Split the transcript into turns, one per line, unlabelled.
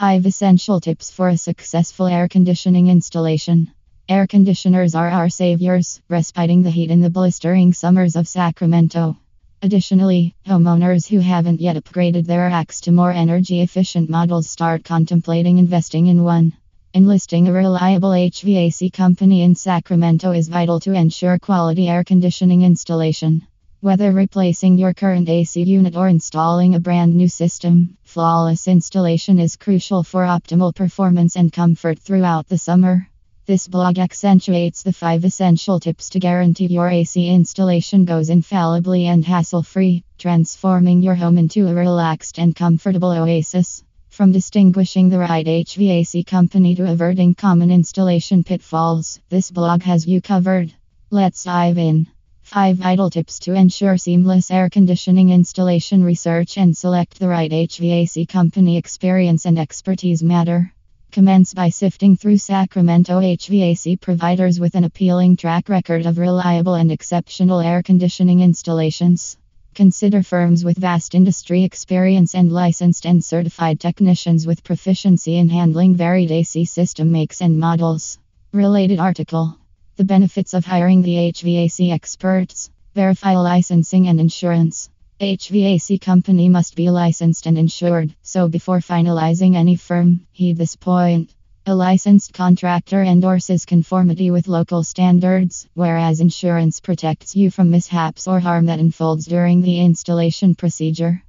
5 Essential Tips for a Successful Air Conditioning Installation. Air conditioners are our saviors, respiting the heat in the blistering summers of Sacramento. Additionally, homeowners who haven't yet upgraded their racks to more energy efficient models start contemplating investing in one. Enlisting a reliable HVAC company in Sacramento is vital to ensure quality air conditioning installation. Whether replacing your current AC unit or installing a brand new system, flawless installation is crucial for optimal performance and comfort throughout the summer. This blog accentuates the five essential tips to guarantee your AC installation goes infallibly and hassle free, transforming your home into a relaxed and comfortable oasis. From distinguishing the right HVAC company to averting common installation pitfalls, this blog has you covered. Let's dive in. 5 vital tips to ensure seamless air conditioning installation research and select the right HVAC company. Experience and expertise matter. Commence by sifting through Sacramento HVAC providers with an appealing track record of reliable and exceptional air conditioning installations. Consider firms with vast industry experience and licensed and certified technicians with proficiency in handling varied AC system makes and models. Related article the benefits of hiring the HVAC experts. Verify licensing and insurance. HVAC company must be licensed and insured, so before finalizing any firm, heed this point. A licensed contractor endorses conformity with local standards, whereas insurance protects you from mishaps or harm that unfolds during the installation procedure.